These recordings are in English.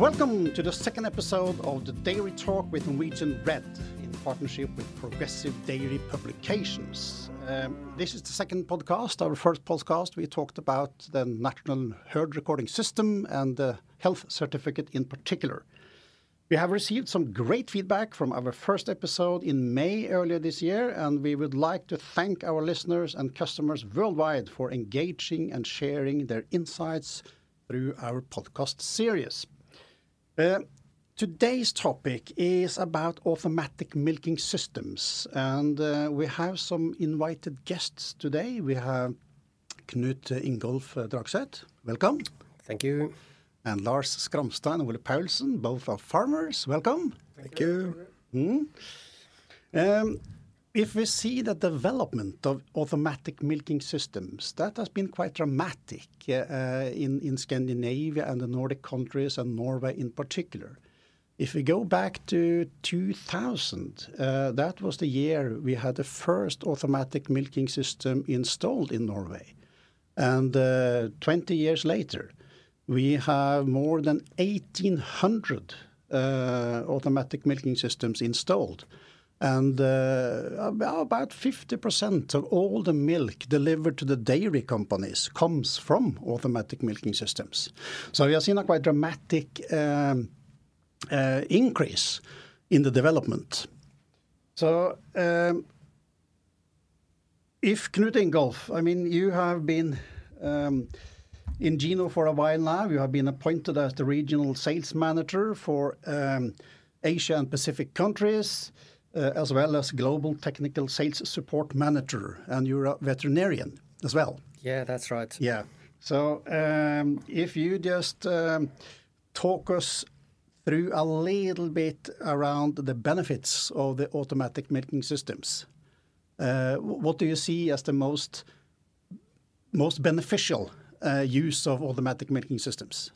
Welcome to the second episode of the Dairy Talk with Norwegian Red in partnership with Progressive Dairy Publications. Um, this is the second podcast. Our first podcast, we talked about the National Herd Recording System and the health certificate in particular. We have received some great feedback from our first episode in May earlier this year, and we would like to thank our listeners and customers worldwide for engaging and sharing their insights through our podcast series. Uh, today's topic is about automatic milking systems, and uh, we have some invited guests today. We have Knut Ingolf Dragseth. Welcome. Thank you. And Lars Skramstad and Ole Paulsen, both are farmers. Welcome. Thank you. Mm. Um, if we see the development of automatic milking systems, that has been quite dramatic uh, in, in Scandinavia and the Nordic countries and Norway in particular. If we go back to 2000, uh, that was the year we had the first automatic milking system installed in Norway. And uh, 20 years later, we have more than 1,800 uh, automatic milking systems installed and uh, about 50% of all the milk delivered to the dairy companies comes from automatic milking systems. So we have seen a quite dramatic um, uh, increase in the development. So um, if Knut Ingolf, I mean, you have been um, in Geno for a while now. You have been appointed as the regional sales manager for um, Asia and Pacific countries uh, as well as Global Technical Sales Support Manager, and you're a veterinarian as well. Yeah, that's right. Yeah. So um, if you just um, talk us through a little bit around the benefits of the automatic milking systems, uh, what do you see as the most most beneficial uh, use of automatic milking systems?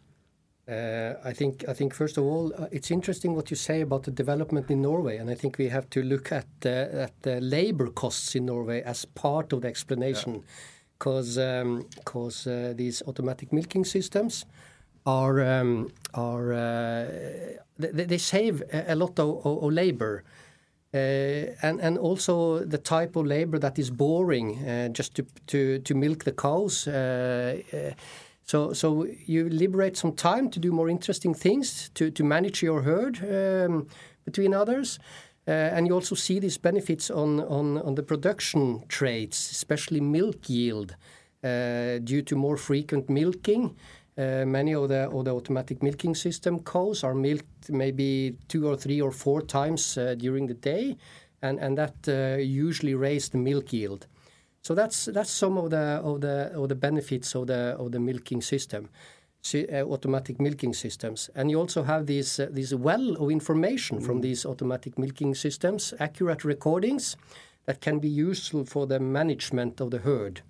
Uh, I think I think first of all, uh, it's interesting what you say about the development in Norway, and I think we have to look at the, at the labor costs in Norway as part of the explanation, because yeah. because um, uh, these automatic milking systems are um, are uh, they, they, save a lot of, of, of labor. Uh, and and also the type of labor that is boring uh, just to to to milk the cows so, so you liberate some time to do more interesting things, to, to manage your herd um, between others. Uh, and you also see these benefits on, on, on the production traits, especially milk yield, uh, due to more frequent milking. Uh, many of the, of the automatic milking system cows are milked maybe two or three or four times uh, during the day, and, and that uh, usually raises the milk yield. So that's that's some of the of the of the benefits of the of the milking system, uh, automatic milking systems. And you also have these uh, these well of information mm. from these automatic milking systems, accurate recordings that can be useful for the management of the herd.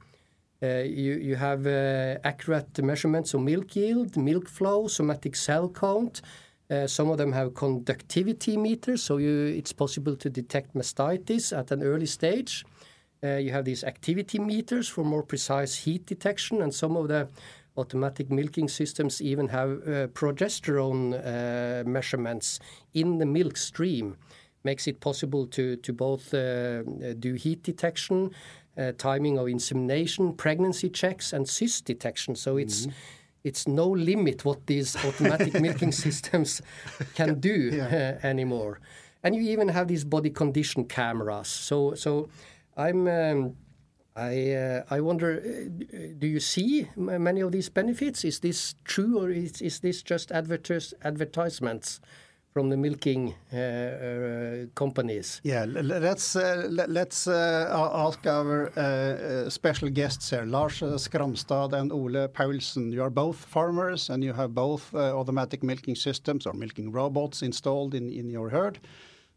Uh, you you have uh, accurate measurements of milk yield, milk flow, somatic cell count. Uh, some of them have conductivity meters, so you, it's possible to detect mastitis at an early stage. Uh, you have these activity meters for more precise heat detection, and some of the automatic milking systems even have uh, progesterone uh, measurements in the milk stream. Makes it possible to, to both do heat detection, timing of insemination, pregnancy checks, and cyst detection. So it's mm -hmm it's no limit what these automatic milking systems can do yeah. uh, anymore. And you even have these body condition cameras. So so I'm. Um, I uh, I wonder, uh, do you see many of these benefits? Is this true, or is, is this just advertis advertisements from the milking uh, uh companies? Yeah, let's uh, let's uh, ask our special guests here, Lars Skramstad and Ole Paulsen. You are both farmers, and you have both automatic milking systems or milking robots installed in in your herd.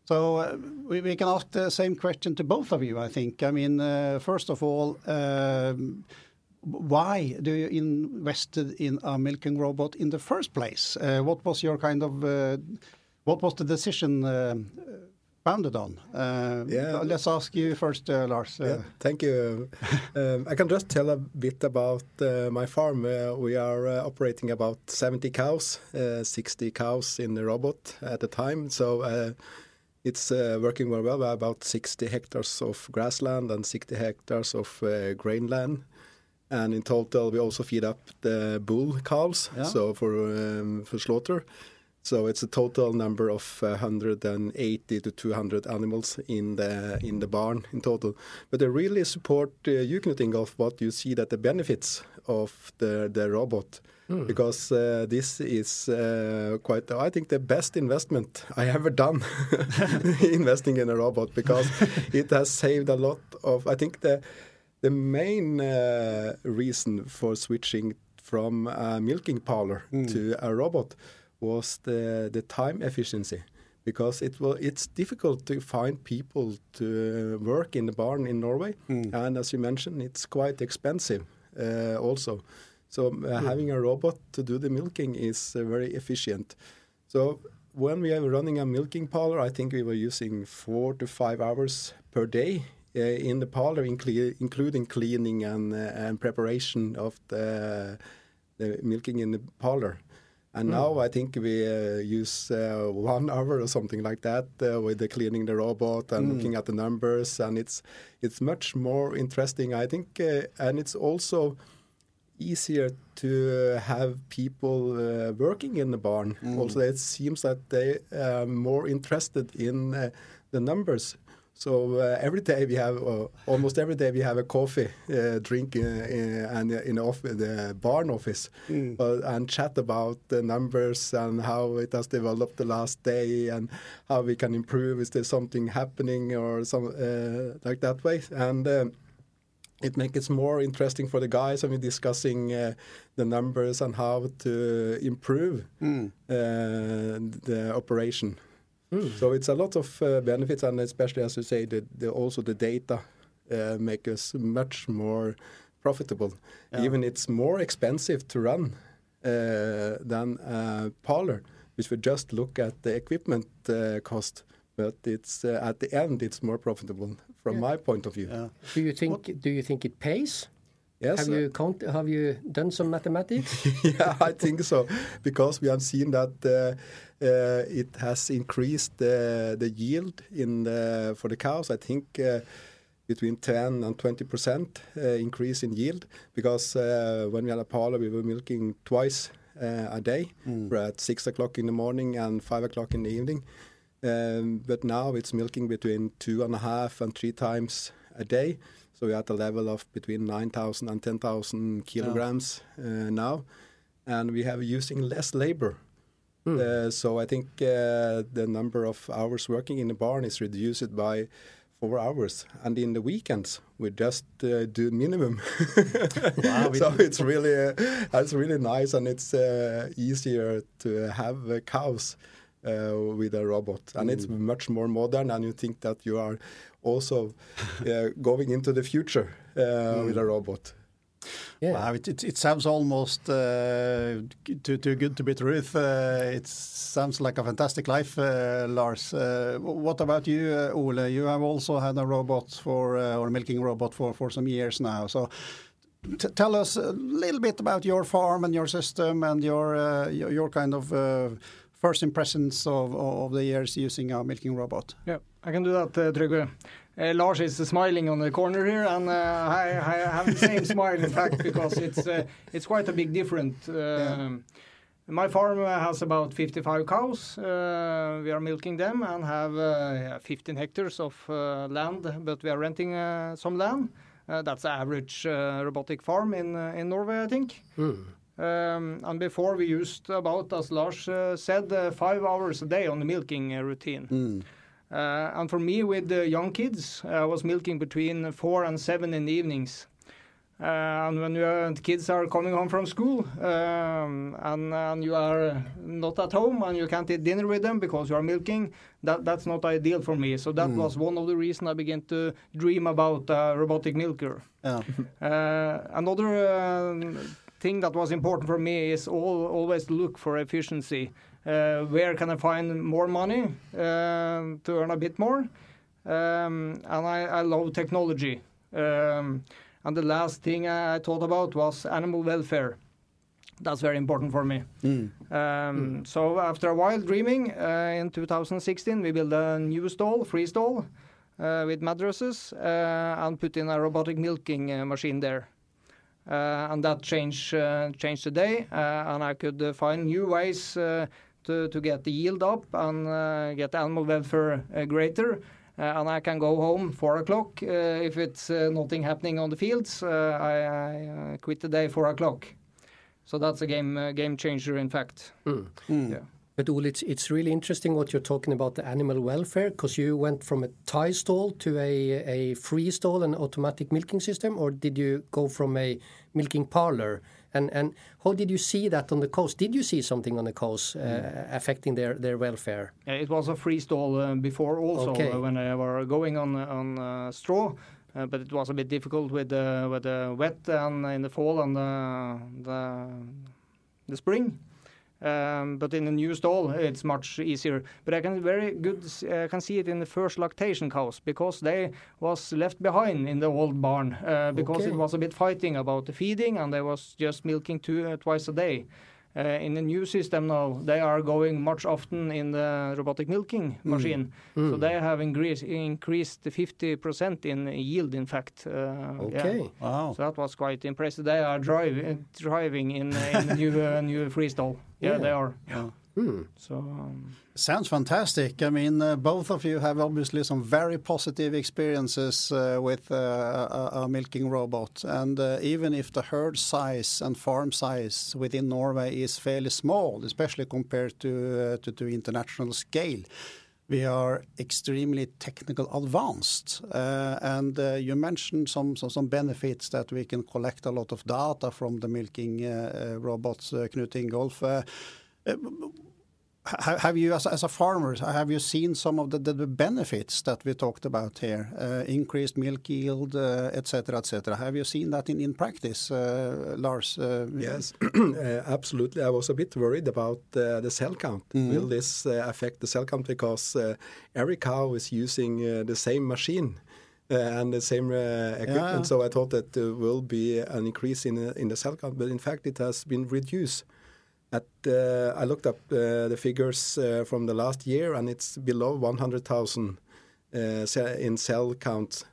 So uh, we, we, can ask the same question to both of you, I think. I mean, uh, first of all, um, why do you invested in a milking robot in the first place? Uh, what was your kind of, uh, what was the decision uh, expounded on. Yeah. Let's ask you first, Lars. Yeah, thank you. um, I can just tell a bit about my farm. We are operating about 70 cows, 60 cows in the robot at the time. So it's working very well. We have about 60 hectares of grassland and 60 hectares of grain land and in total we also feed up the bull cows yeah. so for um, for slaughter so it's a total number of uh, 180 to 200 animals in the in the barn in total. But I really support uh, you, Knut Ingolf, what you see that the benefits of the the robot. Mm. Because uh, this is uh, quite, I think, the best investment I ever done investing in a robot because it has saved a lot of. I think the the main uh, reason for switching from a milking parlor mm. to a robot was the the time efficiency because it will it's difficult to find people to work in the barn in Norway mm. and as you mentioned it's quite expensive uh, also so uh, having a robot to do the milking is uh, very efficient so when we are running a milking parlor I think we were using 4 to 5 hours per day uh, in the parlor including cleaning and uh, and preparation of the the milking in the parlor and mm. now I think we uh, use uh, one hour or something like that with the cleaning the robot and mm. looking at the numbers, and it's it's much more interesting, I think, and it's also easier to have people uh, working in the barn. Mm. Also, it seems that they are more interested in uh, the numbers so uh, every day we have, uh, almost every day we have a coffee uh, drink in, in, and in off, the barn office mm. and chat about the numbers and how it has developed the last day and how we can improve. Is there something happening or some uh, like that way? And um, it makes it more interesting for the guys and we're discussing uh, the numbers and how to improve mm. uh, the operation. Mm. So it's a lot of uh, benefits, and especially as you say, the, the also the data uh, make us much more profitable. Yeah. Even it's more expensive to run uh, than a parlor, which we just look at the equipment uh, cost. But it's uh, at the end, it's more profitable from yeah. my point of view. Yeah. Do you think? What? Do you think it pays? Yes. Have you count, have you done some mathematics? yeah, I think so, because we have seen that uh, uh, it has increased the the yield in the, for the cows. I think. Uh, between 10 and 20 percent uh, increase in yield because uh, when we had a parlor we were milking twice uh, a day mm. at 6 o'clock in the morning and 5 o'clock in the evening um, but now it's milking between two and a half and three times a day so we're at a level of between 9,000 and 10,000 kilograms oh. uh, now, and we have using less labor. Mm. Uh, so I think uh, the number of hours working in the barn is reduced by four hours, and in the weekends we just uh, do minimum. wow, so it's really uh, it's really nice, and it's uh, easier to have uh, cows with a robot, and mm. it's much more modern. And you think that you are also uh, going into the future mm. with a robot. Yeah, wow, it, it, it, sounds almost uh, too too good to be truth. Uh, it sounds like a fantastic life, uh, Lars. what about you, Ole? You have also had a robot for or a milking robot for for some years now. So. tell us a little bit about your farm and your system and your your, your kind of first impressions of, of the years using a milking robot? Yeah, I can do that, uh, Trygve. Uh, Lars is smiling on the corner here, and uh, I, I, have the same smile, in fact, because it's uh, it's quite a big difference. Yeah. Um, my farm has about 55 cows. Uh, we are milking them and have uh, 15 hectares of uh, land, but we are renting some land. that's the average robotic farm in in Norway, I think. Mm. Um, and before we used about, as Lars uh, said, uh, five hours a day on the milking uh, routine. Mm. and for me, with the young kids, I was milking between four and seven in the evenings. Uh, and when the kids are coming home from school um, and, and, you are not at home and you can't eat dinner with them because you are milking, that, that's not ideal for me. So that mm. was one of the reasons I began to dream about a robotic milker. Yeah. uh, another uh, thing that was important for me is all, always look for efficiency. uh, where can I find more money um, to earn a bit more? Um, and I, I love technology. Um, and the last thing I thought about was animal welfare. That's very important for me. Um, So after a while dreaming, uh, in 2016 we built a new stall, free stall, uh, with mattresses, uh, and put in a robotic milking uh, machine there. Uh, and that changed uh, changed the day, uh, and I could uh, find new ways uh, to to get the yield up and uh, get animal welfare uh, greater. Uh, and I can go home four o'clock uh, if it's uh, nothing happening on the fields. Uh, I, I uh, quit the day four o'clock. So that's a game uh, game changer, in fact. Yeah. But Ole, it's, it's really interesting what you're talking about the animal welfare because you went from a tie stall to a, a free stall and automatic milking system, or did you go from a milking parlor? And and how did you see that on the coast? Did you see something on the coast uh, affecting their, their welfare? It was a free stall uh, before also Okay. uh, when they were going on on uh, straw, uh, but it was a bit difficult with the with the wet and in the fall and the the, the spring. Um, but in the new stall, it's much easier. But I can very good uh, can see it in the first lactation cows because they was left behind in the old barn uh, because Okay. it was a bit fighting about the feeding and they was just milking two uh, twice a day. Uh, in the new system now, they are going much often in the robotic milking machine. So they have increased increased 50% in yield, in fact. Uh, yeah. Okay. Wow. So that was quite impressive. They are drive, driving in, in the new uh, new freestyle. Yeah, Yeah. they are. Hmm. So um, Sounds fantastic. I mean, uh, both of you have obviously some very positive experiences uh, with uh, a, a milking robot. And uh, even if the herd size and farm size within Norway is fairly small, especially compared to, uh, to, to international scale, we are extremely technical advanced. Uh, and uh, you mentioned some, benefits that we can collect a lot of data from the milking uh, robots, Knut Ingolf. Uh, Ha- Have you, as a, as a farmer, have you seen some of the, the, the benefits that we talked about here? Uh, increased milk yield, uh, et cetera, et cetera. Have you seen that in, in practice, uh, Lars? Uh, Yes, uh, absolutely. I was a bit worried about uh, the cell count. Will this uh, affect the cell count? Because uh, every cow is using uh, the same machine. Uh, and the same uh, equipment, Yeah. so I thought that there will be an increase in uh, in the cell count, but in fact it has been reduced. At uh, I looked up uh, the figures uh, from the last year, and it's below 100,000 uh, in cell count.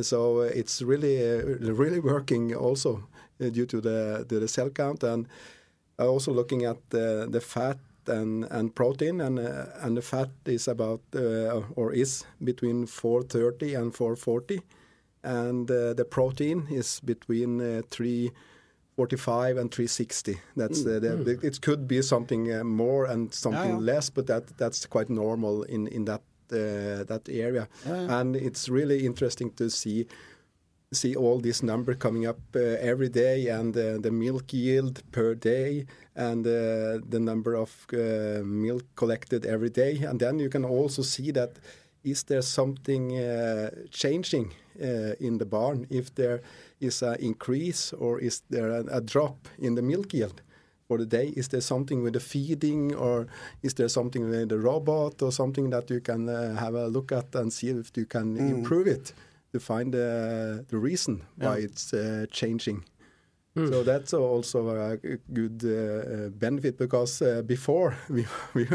So it's really uh, really working also uh, due to the to the cell count, and also looking at the the fat and and protein, and and the fat is about or is between 430 and 440, and the protein is between uh, 345 and 360. That's uh, the, it could be something uh, more and something Yeah, yeah. less, but that that's quite normal in in that uh, that area, and it's really interesting to see see all this number coming up uh, every day and uh, the milk yield per day and uh, the number of uh, milk collected every day and then you can also see that is there something uh, changing uh, in the barn? If there is an increase or is there a, a drop in the milk yield for the day is there something with the feeding or is there something with the robot or something that you can uh, have a look at and see if you can improve it to find uh, the reason why it's uh, changing. So that's also a good uh, uh, benefit because uh, before we we,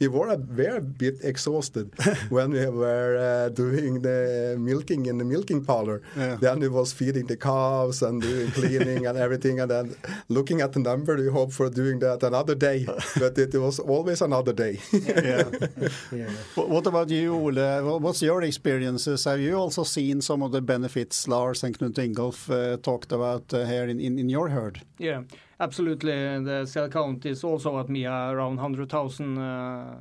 we were a very bit exhausted when we were uh, doing the milking in the milking parlor. Yeah. Then it was feeding the cows and doing cleaning and everything, and then looking at the number, you hope for doing that another day, but it was always another day. yeah. Yeah. What about you, Ole? Wh- What's your experiences? Have you also seen some of the benefits Lars and Knut Ingolf uh, talked about uh, here in, in, in your herd? yeah, absolutely. The cell count is also at MIA around 100,000 uh,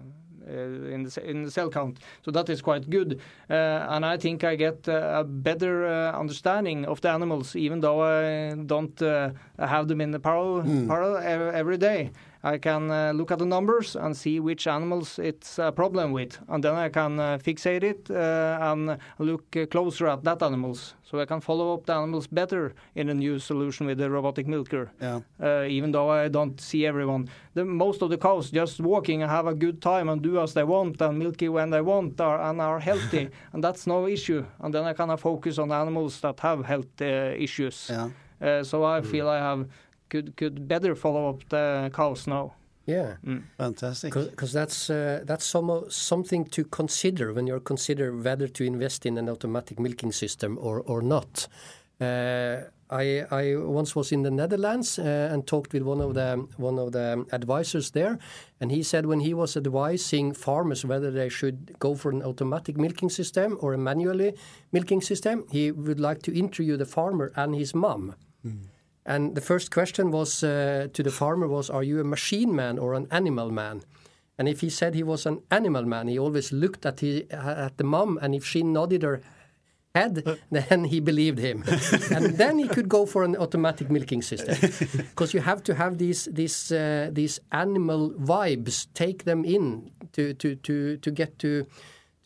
uh, in the in the cell count. So that is quite good. Uh, and I think I get uh, a better uh, understanding of the animals, even though I don't uh, have them in the parallel, parallel ev- every day. I can uh, look at the numbers and see which animals it's a problem with, and then I can uh, fixate it uh, and look uh, closer at that animals, so I can follow up the animals better in a new solution with the robotic milker. Yeah. Uh, even though I don't see everyone, the most of the cows just walking and have a good time and do as they want and milky when they want are, and are healthy, and that's no issue. And then I can focus on animals that have health uh, issues. Yeah. So I feel I have could could better follow up the cows now. Yeah, Fantastic. because that's uh, that's some, something to consider when you're consider whether to invest in an automatic milking system or or not. Uh, I I once was in the Netherlands uh, and talked with one of the one of the advisors there, and he said when he was advising farmers whether they should go for an automatic milking system or a manually milking system, he would like to interview the farmer and his mom. And the first question was uh, to the farmer was, "Are you a machine man or an animal man?" And if he said he was an animal man, he always looked at he, at the mom, and if she nodded her head, then he believed him, and then he could go for an automatic milking system, because you have to have these these uh, these animal vibes, take them in to to to to get to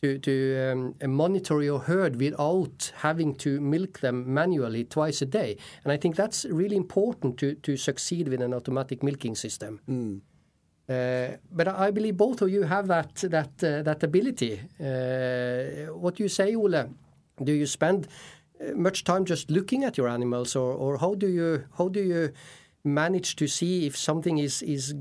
to, to um, monitor your herd without having to milk them manually twice a day. And I think that's really important to, to succeed with an automatic milking system. Uh, but I believe both of you have that that uh, that ability. Uh, what do you say, Ole? Do you spend uh, much time just looking at your animals, or, or how do you how do you manage to see if something is is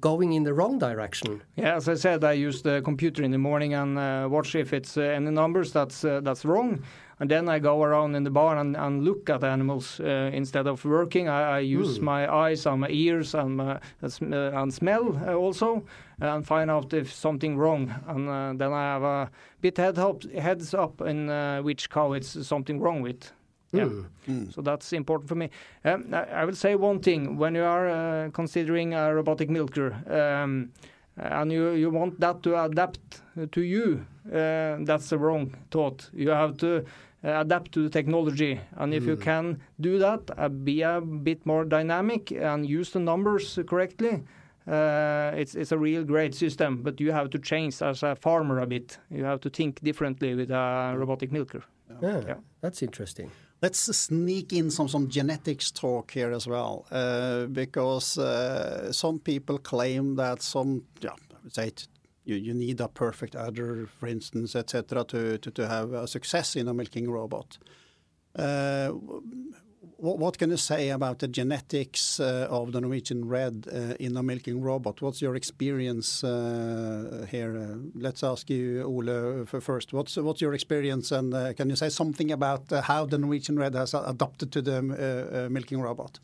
going in the wrong direction? Yeah, as I said, I use the computer in the morning and uh, watch if it's uh, any numbers that's uh, that's wrong, and then I go around in the barn and, and look at animals uh, instead of working. I, I use my eyes and my ears and my, uh, uh, and smell also, and find out if something wrong, and then I have a bit head up, heads up in uh, which cow it's something wrong with. Yeah. So that's important for me. Um, I, I will say one thing: when you are uh, considering a robotic milker, um, and you, you want that to adapt to you, uh, that's the wrong thought. You have to uh, adapt to the technology, and if you can do that, uh, be a bit more dynamic and use the numbers correctly. Uh, it's it's a real great system, but you have to change as a farmer a bit. You have to think differently with a robotic milker. Yeah, Yeah. that's interesting. Let's sneak in some, some genetics talk here as well, uh, because uh, some people claim that some, yeah, say it, you, you need a perfect udder, for instance, etc., to, to, to have a success in a milking robot. Uh, what, can you say about the genetics uh, of the Norwegian Red uh, in a milking robot? What's your experience uh, here? Let's ask you, Ole, first. What's your experience, and can you say something about how the Norwegian Red has adopted to the milking robot?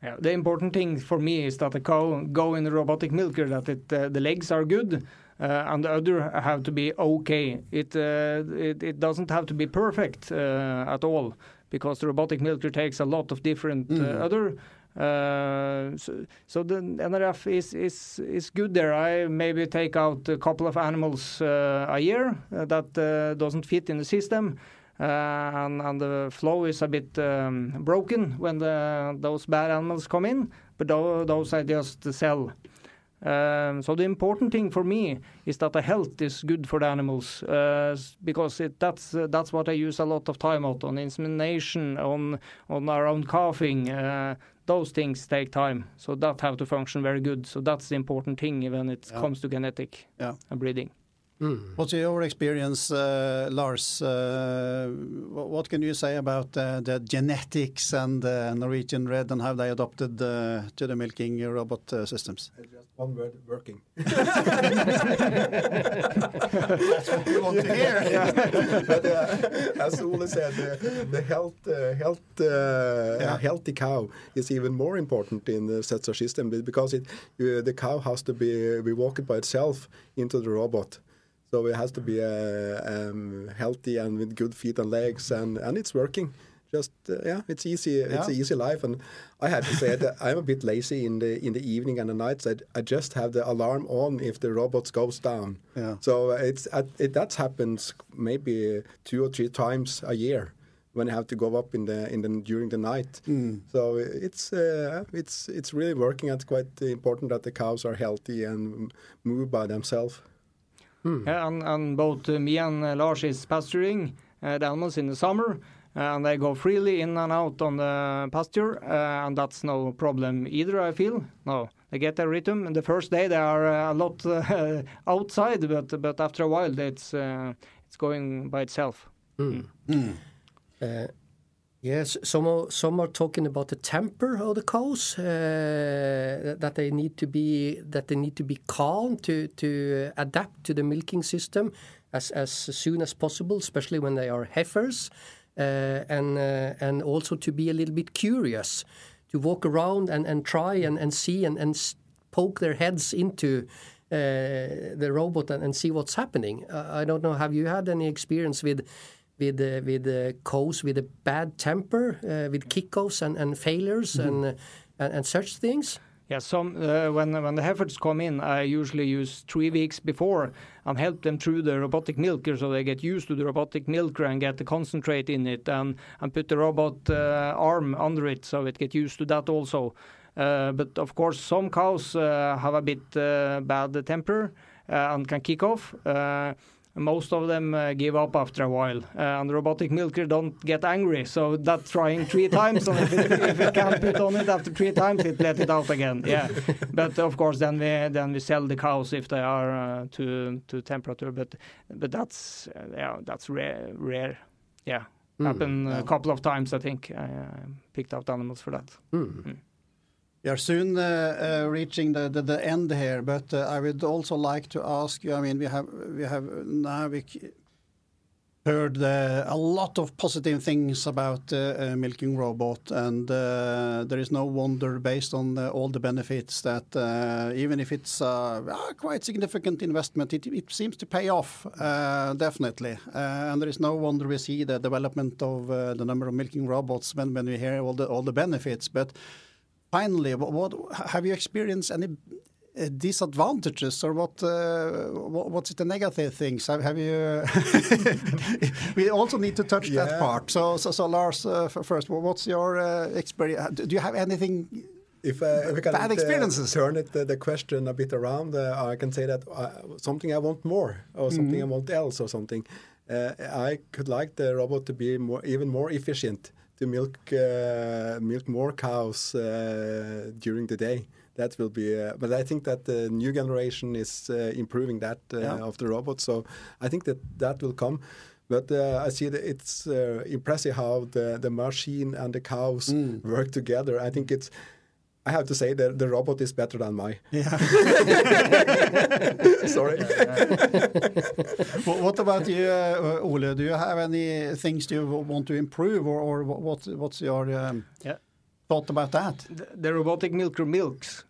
Yeah, the important thing for me is that the cow go in the robotic milker, that it, uh, the legs are good, uh, and the other have to be okay. It, uh, it it doesn't have to be perfect at all because the robotic milker takes a lot of different uh, other. Uh, so, so the NRF is, is is good there. I maybe take out a couple of animals uh, a year uh, that uh, doesn't fit in the system. Uh, and, and the flow is a bit um, broken when the, those bad animals come in, but those I just sell. Um, so the important thing for me is that the health is good for the animals uh, because it, that's uh, that's what I use a lot of time out on insemination, on on around calving. Uh, those things take time, so that have to function very good. So that's the important thing when it Yeah. comes to genetic Yeah. and breeding. What's your experience, uh, Lars? Uh, what can you say about uh, the genetics and uh, Norwegian Red and how they adopted uh, to the milking robot uh, systems? Just one word, working. That's what we want to hear. but uh, as Ole said, the, the health, uh, health, uh, Yeah. healthy cow is even more important in the sensor system because it, uh, the cow has to be be walked by itself into the robot. So it has to be uh, um, healthy and with good feet and legs, and, and it's working. Just uh, yeah, it's easy. It's an easy life, and I had to say that I'm a bit lazy in the in the evening and the nights. I, I just have the alarm on if the robot goes down. Yeah. So it's it that happens maybe two or three times a year. when I have to go up in the in the during the night. So it's uh, it's it's really working. It's quite important that the cows are healthy and move by themselves. Yeah, and, and both uh, me and uh, Lars is pasturing uh, the animals in the summer, and they go freely in and out on the pasture, uh, and that's no problem either. I feel no, they get their rhythm. And the first day they are uh, a lot uh, outside, but but after a while it's uh, it's going by itself. Uh, yes, some are, some are talking about the temper of the cows. Uh, that they need to be that they need to be calm to to adapt to the milking system as as soon as possible, especially when they are heifers, uh, and uh, and also to be a little bit curious, to walk around and, and try and, and see and, and poke their heads into uh, the robot and, and see what's happening. Uh, I don't know. Have you had any experience with with uh, with uh, cows with a bad temper, uh, with kickoffs and, and failures and, uh, and and such things? Yeah, some uh, when when the heifers come in, I usually use three weeks before and help them through the robotic milker so they get used to the robotic milker and get the concentrate in it and and put the robot uh, arm under it so it get used to that also. Uh, but of course, some cows uh, have a bit uh, bad temper and can kick off. Most of them uh, give up after a while, uh, and the robotic milker don't get angry. So that trying three times, and if it, if it can't put on it after three times, it let it out again. Yeah, but of course then we then we sell the cows if they are uh, to to temperature. But but that's uh, yeah that's rare rare. Yeah, happened a couple of times. I think I uh, picked out animals for that. We are soon uh, uh, reaching the, end here, but uh, I would also like to ask you. I mean, we have now heard uh, a lot of positive things about uh, uh, milking robot, and there is no wonder based on all the benefits that even if it's a quite significant investment, it, it seems to pay off definitely. And there is no wonder we see the development of the number of milking robots when, when we hear all the all the benefits, but finally, what, what have you experienced any uh, disadvantages or what, uh, what what's the negative things? Have, have you? we also need to touch that part. So, so, so Lars, uh, first, what's your uh, experience? Do you have anything? If, uh, if we can Bad uh, experiences. turn it the question a bit around, I can say that something I want more, or something I want else, or something. I could like the robot to be more, even more efficient to milk uh, milk more cows uh, during the day. That will be, uh, but I think that the new generation is uh, improving that uh, Yeah. of the robot. So I think that that will come. But uh, I see that it's uh, impressive how the, the machine and the cows work together. I think it's. I have to say that the robot is better than my. Yeah. Sorry. Wha- what about you, uh, Ole? Do you have any things you want to improve, or, or what, what's your um, Yeah. thought about that? the, the robotic milker milks.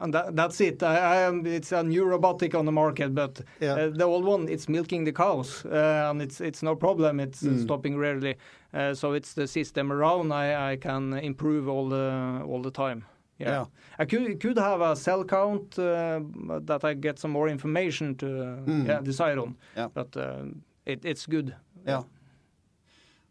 And that, that's it. I, I am, it's a new robotic on the market, but Yeah. uh, the old one, it's milking the cows, uh, and it's it's no problem. It's uh, stopping rarely. Uh, so it's the system around I, I can improve all the all the time. Yeah, Yeah. I could could have a cell count uh, that I get some more information to uh, yeah, decide on. Yeah. But uh, it, it's good. Yeah.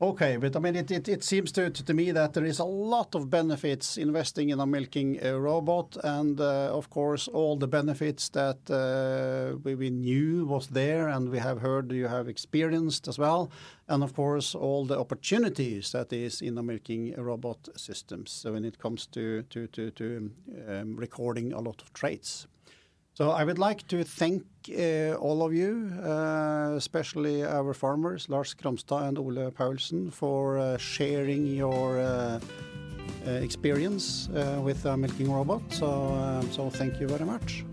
Okay, but I mean, it, it, it seems to, to, me that there is a lot of benefits investing in a milking uh, robot, and uh, of course, all the benefits that uh, we, we knew was there, and we have heard you have experienced as well, and of course, all the opportunities that is in a milking robot systems. So when it comes to to to, to um, recording a lot of traits. So I would like to thank uh, all of you, uh, especially our farmers, Lars Skramstad and Ole Paulsen, for uh, sharing your uh, uh, experience uh, with a milking robot. So, um, so thank you very much.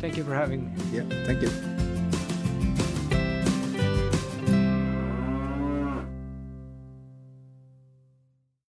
Thank you for having me. Yeah, thank you.